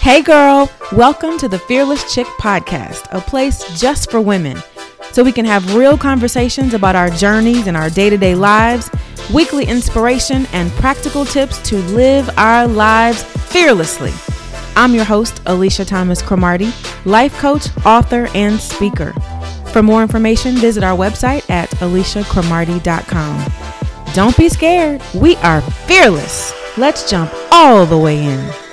Hey, girl, welcome to the Fearless Chick Podcast, a place just for women, so we can have real conversations about our journeys and our day to day lives, weekly inspiration, and practical tips to live our lives fearlessly. I'm your host, Alicia Thomas Cromartie, life coach, author, and speaker. For more information, visit our website at aliciacromartie.com. Don't be scared, we are fearless. Let's jump all the way in.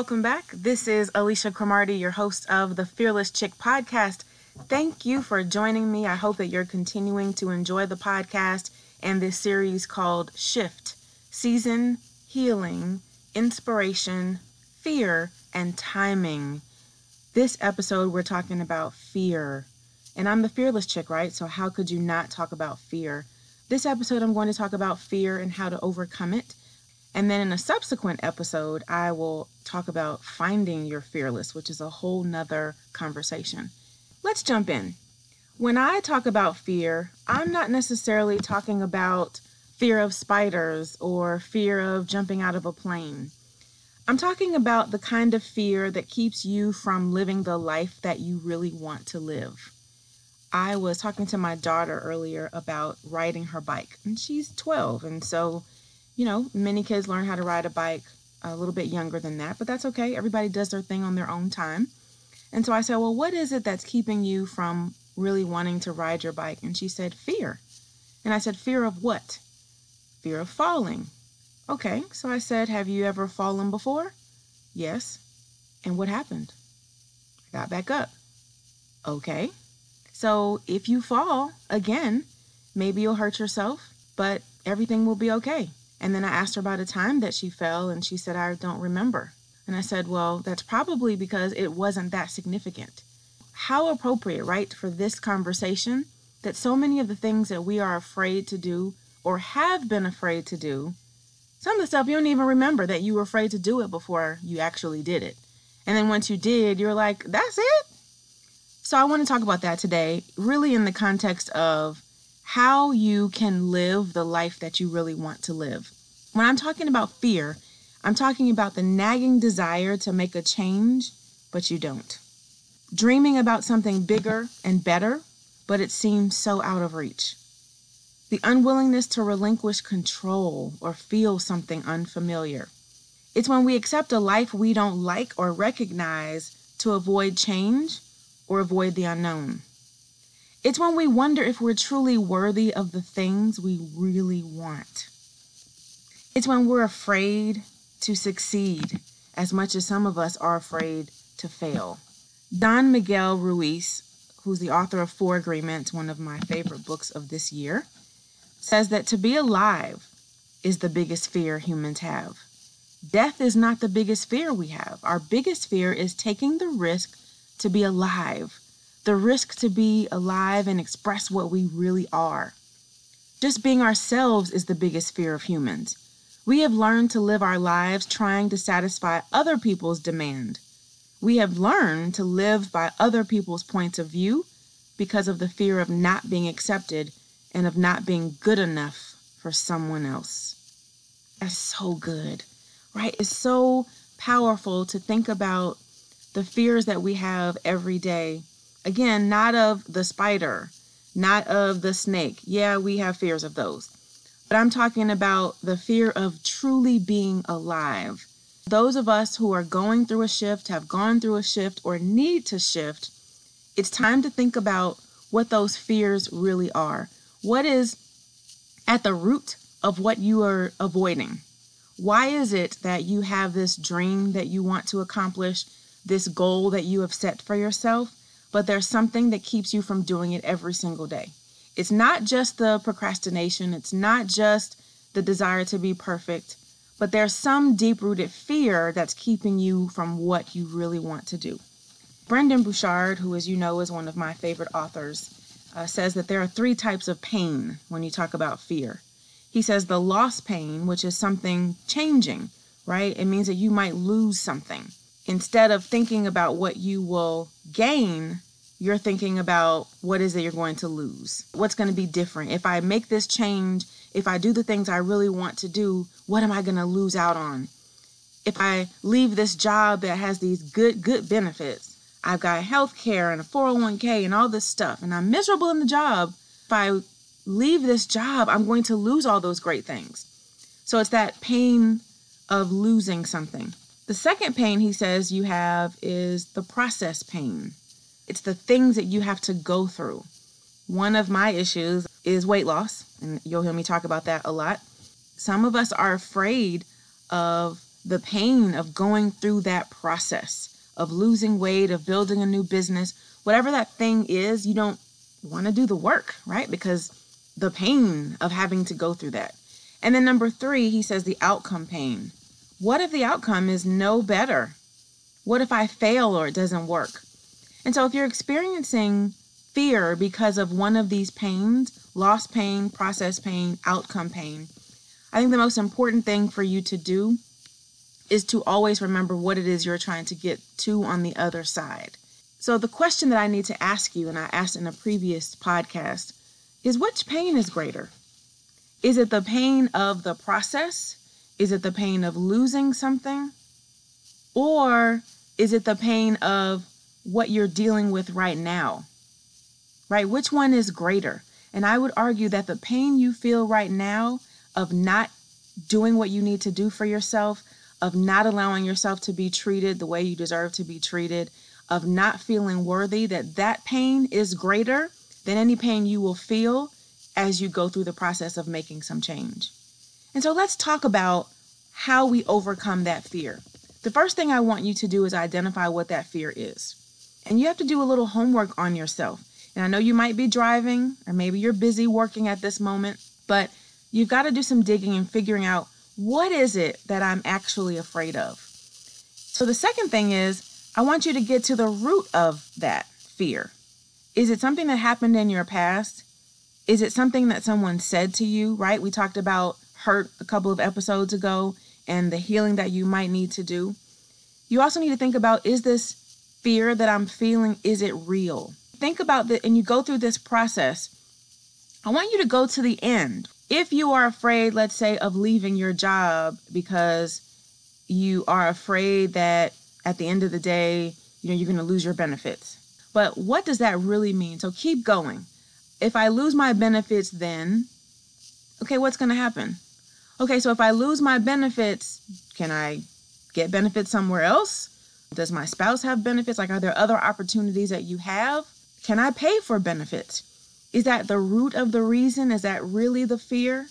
Welcome back. This is Alicia Cromartie, your host of the Fearless Chick podcast. Thank you for joining me. I hope that you're continuing to enjoy the podcast and this series called Shift Season, Healing, Inspiration, Fear, and Timing. This episode, we're talking about fear. And I'm the fearless chick, right? So, how could you not talk about fear? This episode, I'm going to talk about fear and how to overcome it and then in a subsequent episode, I will talk about finding your fearless, which is a whole nother conversation. Let's jump in. When I talk about fear, I'm not necessarily talking about fear of spiders or fear of jumping out of a plane. I'm talking about the kind of fear that keeps you from living the life that you really want to live. I was talking to my daughter earlier about riding her bike, and she's 12, and so you know, many kids learn how to ride a bike a little bit younger than that, but that's okay. Everybody does their thing on their own time. And so I said, Well, what is it that's keeping you from really wanting to ride your bike? And she said, Fear. And I said, Fear of what? Fear of falling. Okay, so I said, Have you ever fallen before? Yes. And what happened? I got back up. Okay. So if you fall again, maybe you'll hurt yourself, but everything will be okay. And then I asked her about a time that she fell, and she said, I don't remember. And I said, Well, that's probably because it wasn't that significant. How appropriate, right, for this conversation that so many of the things that we are afraid to do or have been afraid to do, some of the stuff you don't even remember that you were afraid to do it before you actually did it. And then once you did, you're like, That's it? So I want to talk about that today, really in the context of how you can live the life that you really want to live. When I'm talking about fear, I'm talking about the nagging desire to make a change, but you don't. Dreaming about something bigger and better, but it seems so out of reach. The unwillingness to relinquish control or feel something unfamiliar. It's when we accept a life we don't like or recognize to avoid change or avoid the unknown. It's when we wonder if we're truly worthy of the things we really want. It's when we're afraid to succeed as much as some of us are afraid to fail. Don Miguel Ruiz, who's the author of Four Agreements, one of my favorite books of this year, says that to be alive is the biggest fear humans have. Death is not the biggest fear we have. Our biggest fear is taking the risk to be alive the risk to be alive and express what we really are. Just being ourselves is the biggest fear of humans. We have learned to live our lives trying to satisfy other people's demand. We have learned to live by other people's points of view because of the fear of not being accepted and of not being good enough for someone else. That's so good, right? It's so powerful to think about the fears that we have every day Again, not of the spider, not of the snake. Yeah, we have fears of those. But I'm talking about the fear of truly being alive. Those of us who are going through a shift, have gone through a shift, or need to shift, it's time to think about what those fears really are. What is at the root of what you are avoiding? Why is it that you have this dream that you want to accomplish, this goal that you have set for yourself? but there's something that keeps you from doing it every single day. It's not just the procrastination, it's not just the desire to be perfect, but there's some deep rooted fear that's keeping you from what you really want to do. Brendon Burchard, who, as you know, is one of my favorite authors, uh, says that there are three types of pain when you talk about fear. He says the loss pain, which is something changing, right? It means that you might lose something instead of thinking about what you will gain, you're thinking about what is it you're going to lose? What's going to be different? If I make this change, if I do the things I really want to do, what am I going to lose out on? If I leave this job that has these good good benefits, I've got health care and a 401k and all this stuff, and I'm miserable in the job. If I leave this job, I'm going to lose all those great things. So it's that pain of losing something. The second pain he says you have is the process pain. It's the things that you have to go through. One of my issues is weight loss, and you'll hear me talk about that a lot. Some of us are afraid of the pain of going through that process of losing weight, of building a new business, whatever that thing is, you don't want to do the work, right? Because the pain of having to go through that. And then number three, he says the outcome pain. What if the outcome is no better? What if I fail or it doesn't work? And so, if you're experiencing fear because of one of these pains loss pain, process pain, outcome pain I think the most important thing for you to do is to always remember what it is you're trying to get to on the other side. So, the question that I need to ask you, and I asked in a previous podcast, is which pain is greater? Is it the pain of the process? Is it the pain of losing something? Or is it the pain of what you're dealing with right now? Right? Which one is greater? And I would argue that the pain you feel right now of not doing what you need to do for yourself, of not allowing yourself to be treated the way you deserve to be treated, of not feeling worthy, that that pain is greater than any pain you will feel as you go through the process of making some change. And so let's talk about how we overcome that fear. The first thing I want you to do is identify what that fear is. And you have to do a little homework on yourself. And I know you might be driving, or maybe you're busy working at this moment, but you've got to do some digging and figuring out what is it that I'm actually afraid of. So the second thing is, I want you to get to the root of that fear. Is it something that happened in your past? Is it something that someone said to you, right? We talked about hurt a couple of episodes ago and the healing that you might need to do. You also need to think about is this fear that I'm feeling is it real? Think about that and you go through this process. I want you to go to the end. If you are afraid, let's say, of leaving your job because you are afraid that at the end of the day, you know, you're going to lose your benefits. But what does that really mean? So keep going. If I lose my benefits, then, okay, what's going to happen? Okay, so if I lose my benefits, can I get benefits somewhere else? Does my spouse have benefits? Like, are there other opportunities that you have? Can I pay for benefits? Is that the root of the reason? Is that really the fear?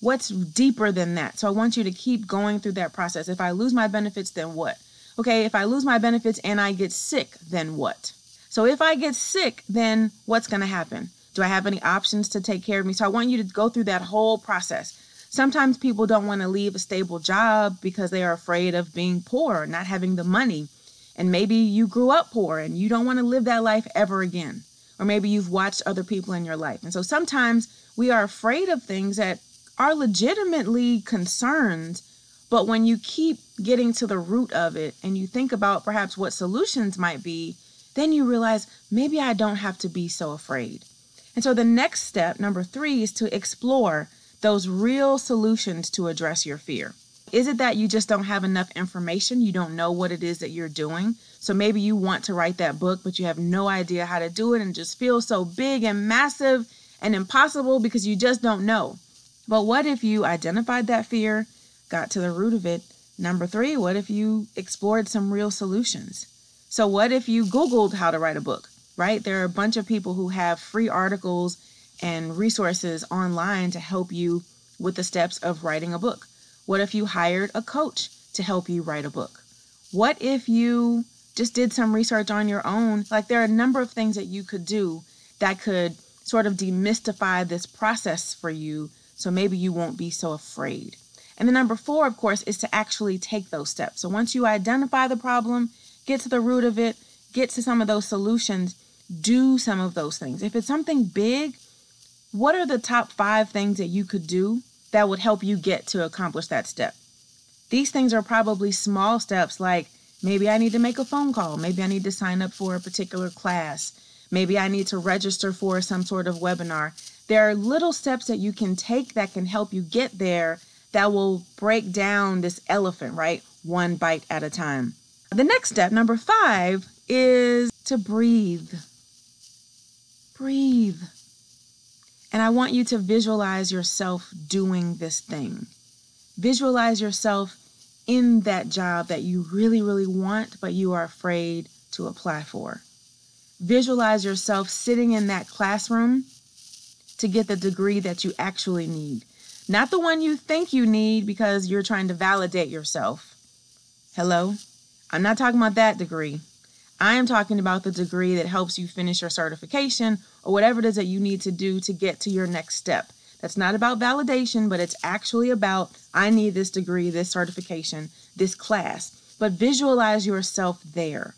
What's deeper than that? So I want you to keep going through that process. If I lose my benefits, then what? Okay, if I lose my benefits and I get sick, then what? So if I get sick, then what's going to happen? Do I have any options to take care of me? So I want you to go through that whole process. Sometimes people don't want to leave a stable job because they are afraid of being poor, not having the money. And maybe you grew up poor and you don't want to live that life ever again. Or maybe you've watched other people in your life. And so sometimes we are afraid of things that are legitimately concerns. But when you keep getting to the root of it and you think about perhaps what solutions might be, then you realize maybe I don't have to be so afraid. And so the next step, number three, is to explore those real solutions to address your fear. Is it that you just don't have enough information? You don't know what it is that you're doing? So maybe you want to write that book, but you have no idea how to do it and just feel so big and massive and impossible because you just don't know. But what if you identified that fear, got to the root of it? Number three, what if you explored some real solutions? So, what if you Googled how to write a book, right? There are a bunch of people who have free articles and resources online to help you with the steps of writing a book? What if you hired a coach to help you write a book? What if you just did some research on your own? Like, there are a number of things that you could do that could sort of demystify this process for you so maybe you won't be so afraid. And the number four, of course, is to actually take those steps. So once you identify the problem, get to the root of it, get to some of those solutions, do some of those things. If it's something big, what are the top five things that you could do that would help you get to accomplish that step? These things are probably small steps like maybe I need to make a phone call, maybe I need to sign up for a particular class, Maybe I need to register for some sort of webinar. There are little steps that you can take that can help you get there that will break down this elephant, right? One bite at a time. The next step, number five, is to breathe. Breathe. And I want you to visualize yourself doing this thing. Visualize yourself in that job that you really, really want, but you are afraid to apply for. Visualize yourself sitting in that classroom to get the degree that you actually need, not the one you think you need because you're trying to validate yourself. Hello? I'm not talking about that degree. I am talking about the degree that helps you finish your certification or whatever it is that you need to do to get to your next step. That's not about validation, but it's actually about I need this degree, this certification, this class. But visualize yourself there.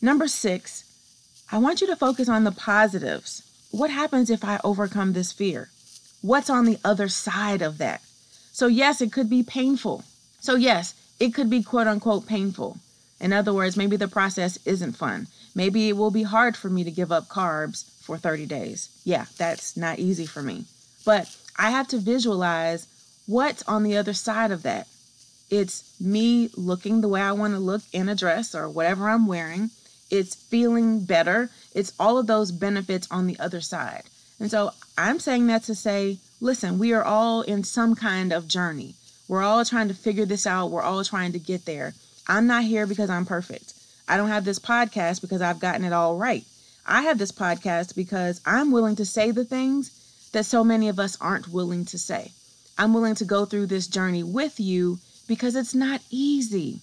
Number six, I want you to focus on the positives. What happens if I overcome this fear? What's on the other side of that? So, yes, it could be painful. So, yes, it could be quote unquote painful. In other words, maybe the process isn't fun. Maybe it will be hard for me to give up carbs for 30 days. Yeah, that's not easy for me. But I have to visualize what's on the other side of that. It's me looking the way I want to look in a dress or whatever I'm wearing. It's feeling better. It's all of those benefits on the other side. And so I'm saying that to say, listen, we are all in some kind of journey. We're all trying to figure this out. We're all trying to get there. I'm not here because I'm perfect. I don't have this podcast because I've gotten it all right. I have this podcast because I'm willing to say the things that so many of us aren't willing to say. I'm willing to go through this journey with you because it's not easy.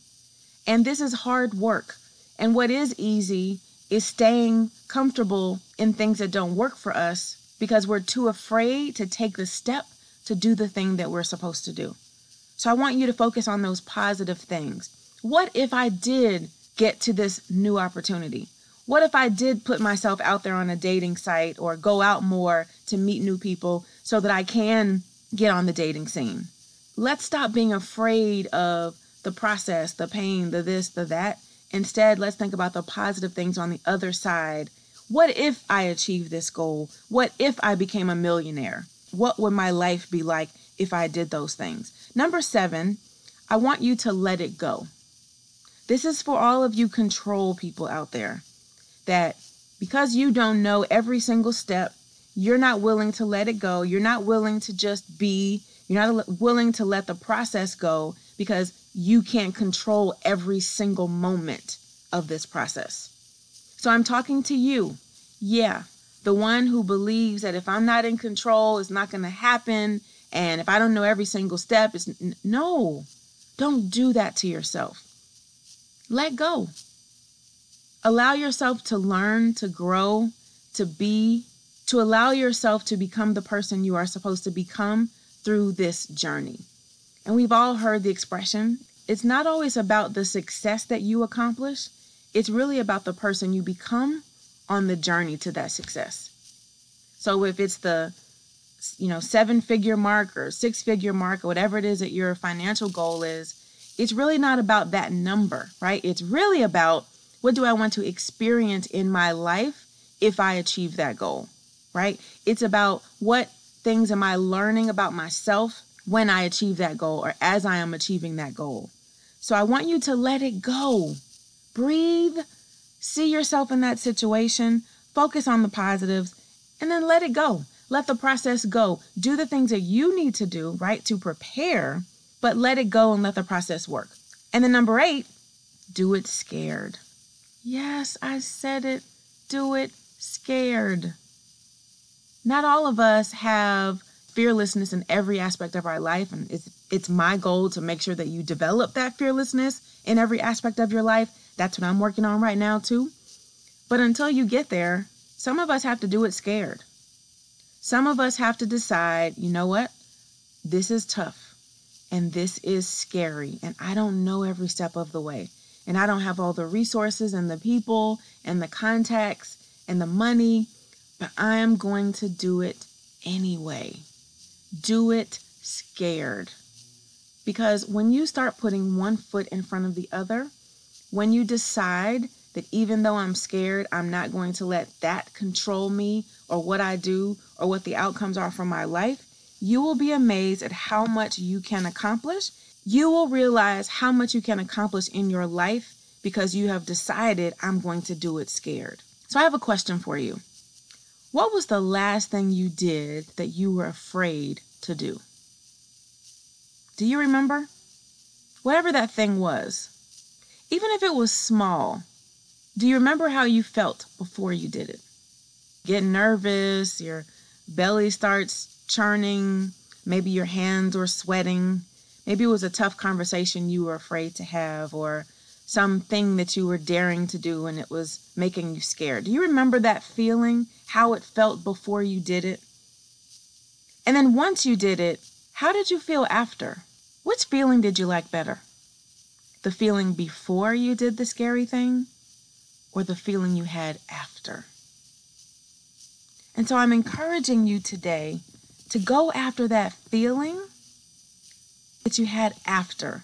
And this is hard work. And what is easy is staying comfortable in things that don't work for us because we're too afraid to take the step to do the thing that we're supposed to do. So I want you to focus on those positive things. What if I did get to this new opportunity? What if I did put myself out there on a dating site or go out more to meet new people so that I can get on the dating scene? Let's stop being afraid of the process, the pain, the this, the that. Instead, let's think about the positive things on the other side. What if I achieved this goal? What if I became a millionaire? What would my life be like if I did those things? Number seven, I want you to let it go. This is for all of you control people out there that because you don't know every single step, you're not willing to let it go. You're not willing to just be, you're not willing to let the process go because you can't control every single moment of this process. So I'm talking to you. Yeah, the one who believes that if I'm not in control, it's not going to happen. And if I don't know every single step, it's no, don't do that to yourself. Let go. Allow yourself to learn, to grow, to be, to allow yourself to become the person you are supposed to become through this journey. And we've all heard the expression it's not always about the success that you accomplish, it's really about the person you become on the journey to that success. So if it's the you know, seven figure mark or six figure mark or whatever it is that your financial goal is, it's really not about that number, right? It's really about what do I want to experience in my life if I achieve that goal, right? It's about what things am I learning about myself when I achieve that goal or as I am achieving that goal. So I want you to let it go. Breathe, see yourself in that situation, focus on the positives, and then let it go. Let the process go. Do the things that you need to do, right, to prepare, but let it go and let the process work. And then number eight, do it scared. Yes, I said it. Do it scared. Not all of us have fearlessness in every aspect of our life and it's it's my goal to make sure that you develop that fearlessness in every aspect of your life. That's what I'm working on right now too. But until you get there, some of us have to do it scared. Some of us have to decide, you know what? This is tough and this is scary and I don't know every step of the way and I don't have all the resources and the people and the contacts and the money, but I am going to do it anyway. Do it scared. Because when you start putting one foot in front of the other, when you decide that even though I'm scared, I'm not going to let that control me or what I do or what the outcomes are for my life, you will be amazed at how much you can accomplish. You will realize how much you can accomplish in your life because you have decided, I'm going to do it scared. So I have a question for you. What was the last thing you did that you were afraid to do? Do you remember? Whatever that thing was, even if it was small, do you remember how you felt before you did it? Get nervous, your belly starts churning, maybe your hands were sweating, maybe it was a tough conversation you were afraid to have, or something that you were daring to do and it was making you scared. Do you remember that feeling, how it felt before you did it? And then once you did it, how did you feel after? Which feeling did you like better? The feeling before you did the scary thing or the feeling you had after? And so I'm encouraging you today to go after that feeling that you had after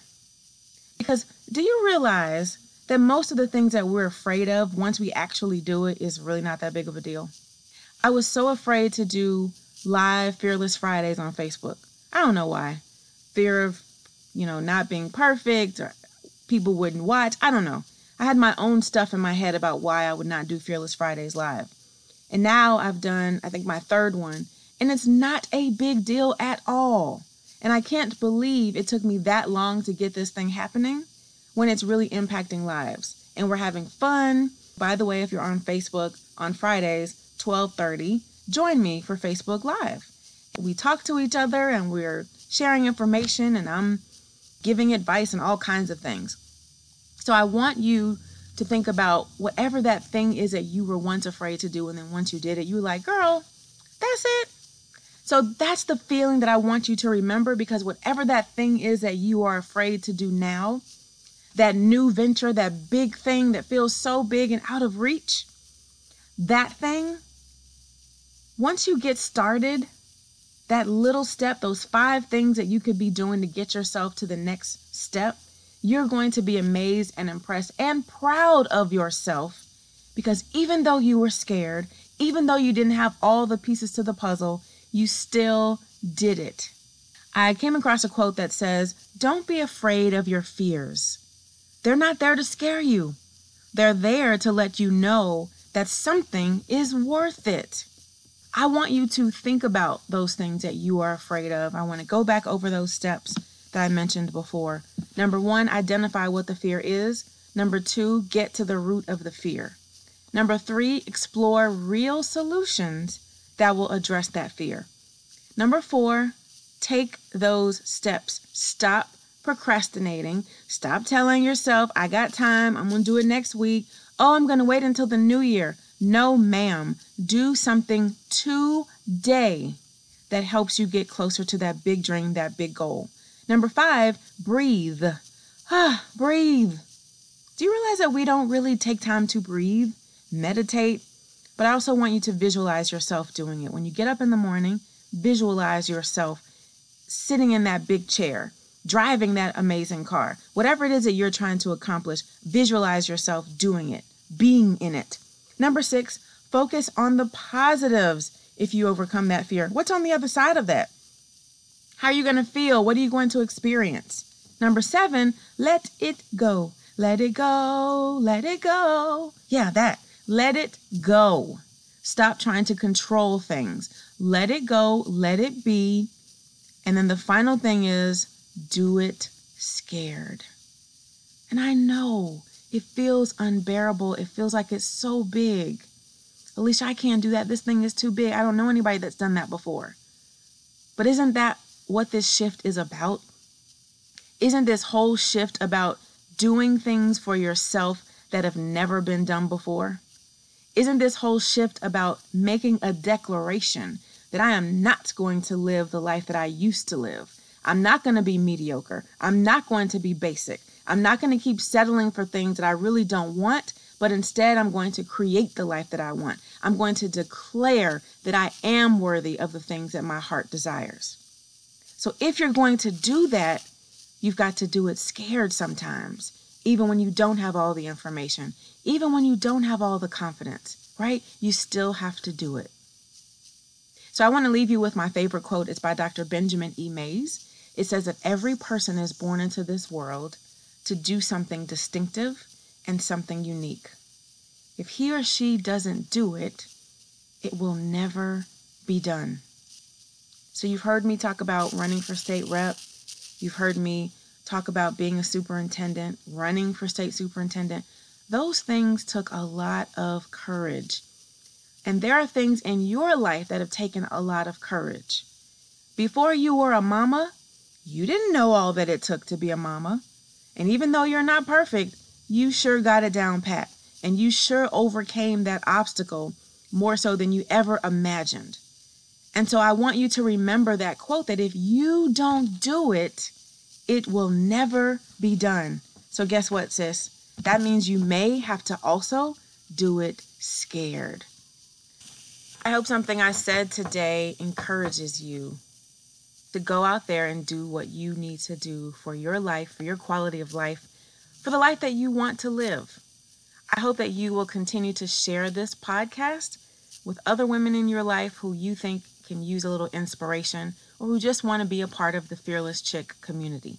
because do you realize that most of the things that we're afraid of, once we actually do it, is really not that big of a deal? I was so afraid to do live Fearless Fridays on Facebook. I don't know why. Fear of, you know, not being perfect or people wouldn't watch. I don't know. I had my own stuff in my head about why I would not do Fearless Fridays live. And now I've done, I think, my third one, and it's not a big deal at all. And I can't believe it took me that long to get this thing happening when it's really impacting lives. And we're having fun. By the way, if you're on Facebook on Fridays, 12:30, join me for Facebook Live. We talk to each other and we're sharing information and I'm giving advice and all kinds of things. So I want you to think about whatever that thing is that you were once afraid to do and then once you did it, you were like, "Girl, that's it. So that's the feeling that I want you to remember because whatever that thing is that you are afraid to do now, that new venture, that big thing that feels so big and out of reach, that thing, once you get started, that little step, those five things that you could be doing to get yourself to the next step, you're going to be amazed and impressed and proud of yourself. Because even though you were scared, even though you didn't have all the pieces to the puzzle, you still did it. I came across a quote that says, Don't be afraid of your fears. They're not there to scare you, they're there to let you know that something is worth it. I want you to think about those things that you are afraid of. I want to go back over those steps that I mentioned before. Number one, identify what the fear is. Number two, get to the root of the fear. Number three, explore real solutions that will address that fear. Number four, take those steps. Stop procrastinating. Stop telling yourself, I got time, I'm to do it next week. Oh, I'm to wait until the new year. No, ma'am. Do something today that helps you get closer to that big dream, that big goal. Number five, breathe. Ah, breathe. Do you realize that we don't really take time to breathe, meditate, but I also want you to visualize yourself doing it. When you get up in the morning, visualize yourself sitting in that big chair, driving that amazing car. Whatever it is that you're trying to accomplish, visualize yourself doing it, being in it. Number six, focus on the positives if you overcome that fear. What's on the other side of that? How are you going to feel? What are you going to experience? Number seven, let it go. Let it go. Let it go. Yeah, that. Let it go. Stop trying to control things. Let it go, let it be. And then the final thing is do it scared. And I know it feels unbearable. It feels like it's so big. Alicia, I can't do that. This thing is too big. I don't know anybody that's done that before. But isn't that what this shift is about? Isn't this whole shift about doing things for yourself that have never been done before? Isn't this whole shift about making a declaration that I am not going to live the life that I used to live? I'm not going to be mediocre. I'm not going to be basic. I'm not going to keep settling for things that I really don't want, but instead I'm going to create the life that I want. I'm going to declare that I am worthy of the things that my heart desires. So if you're going to do that, you've got to do it scared sometimes. Even when you don't have all the information, even when you don't have all the confidence, right? You still have to do it. So I want to leave you with my favorite quote. It's by Dr. Benjamin E. Mays. It says that every person is born into this world to do something distinctive and something unique. If he or she doesn't do it, it will never be done. So you've heard me talk about running for state rep. You've heard me talk about being a superintendent, running for state superintendent. Those things took a lot of courage. And there are things in your life that have taken a lot of courage. Before you were a mama, you didn't know all that it took to be a mama. And even though you're not perfect, you sure got it down pat. And you sure overcame that obstacle more so than you ever imagined. And so I want you to remember that quote that if you don't do it, it will never be done. So, guess what, sis? That means you may have to also do it scared. I hope something I said today encourages you to go out there and do what you need to do for your life, for your quality of life, for the life that you want to live. I hope that you will continue to share this podcast with other women in your life who you think can use a little inspiration or who just want to be a part of the Fearless Chick community.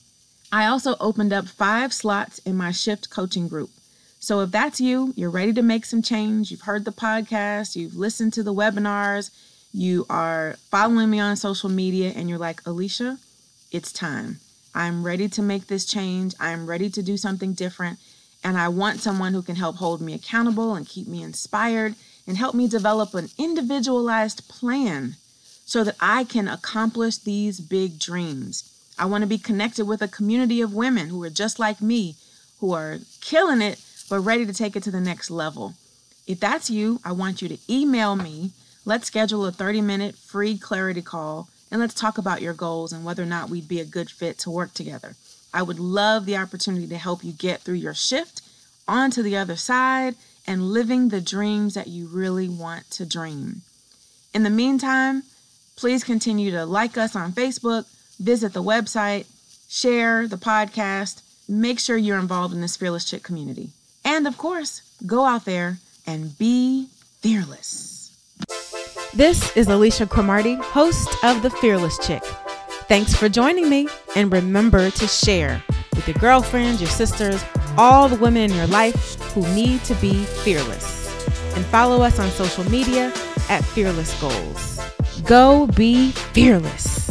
I also opened up five slots in my Shift coaching group. So if that's you, you're ready to make some change, you've heard the podcast, you've listened to the webinars, you are following me on social media, and you're like, Alicia, it's time. I'm ready to make this change. I'm ready to do something different. And I want someone who can help hold me accountable and keep me inspired and help me develop an individualized plan so that I can accomplish these big dreams. I want to be connected with a community of women who are just like me, who are killing it, but ready to take it to the next level. If that's you, I want you to email me. Let's schedule a 30 minute free clarity call and let's talk about your goals and whether or not we'd be a good fit to work together. I would love the opportunity to help you get through your shift onto the other side and living the dreams that you really want to dream. In the meantime, please continue to like us on Facebook, visit the website, share the podcast, make sure you're involved in this Fearless Chick community. And of course, go out there and be fearless. This is Alicia Cromartie, host of The Fearless Chick. Thanks for joining me, and remember to share with your girlfriends, your sisters, all the women in your life who need to be fearless. And follow us on social media at Fearless Goals. Go be fearless.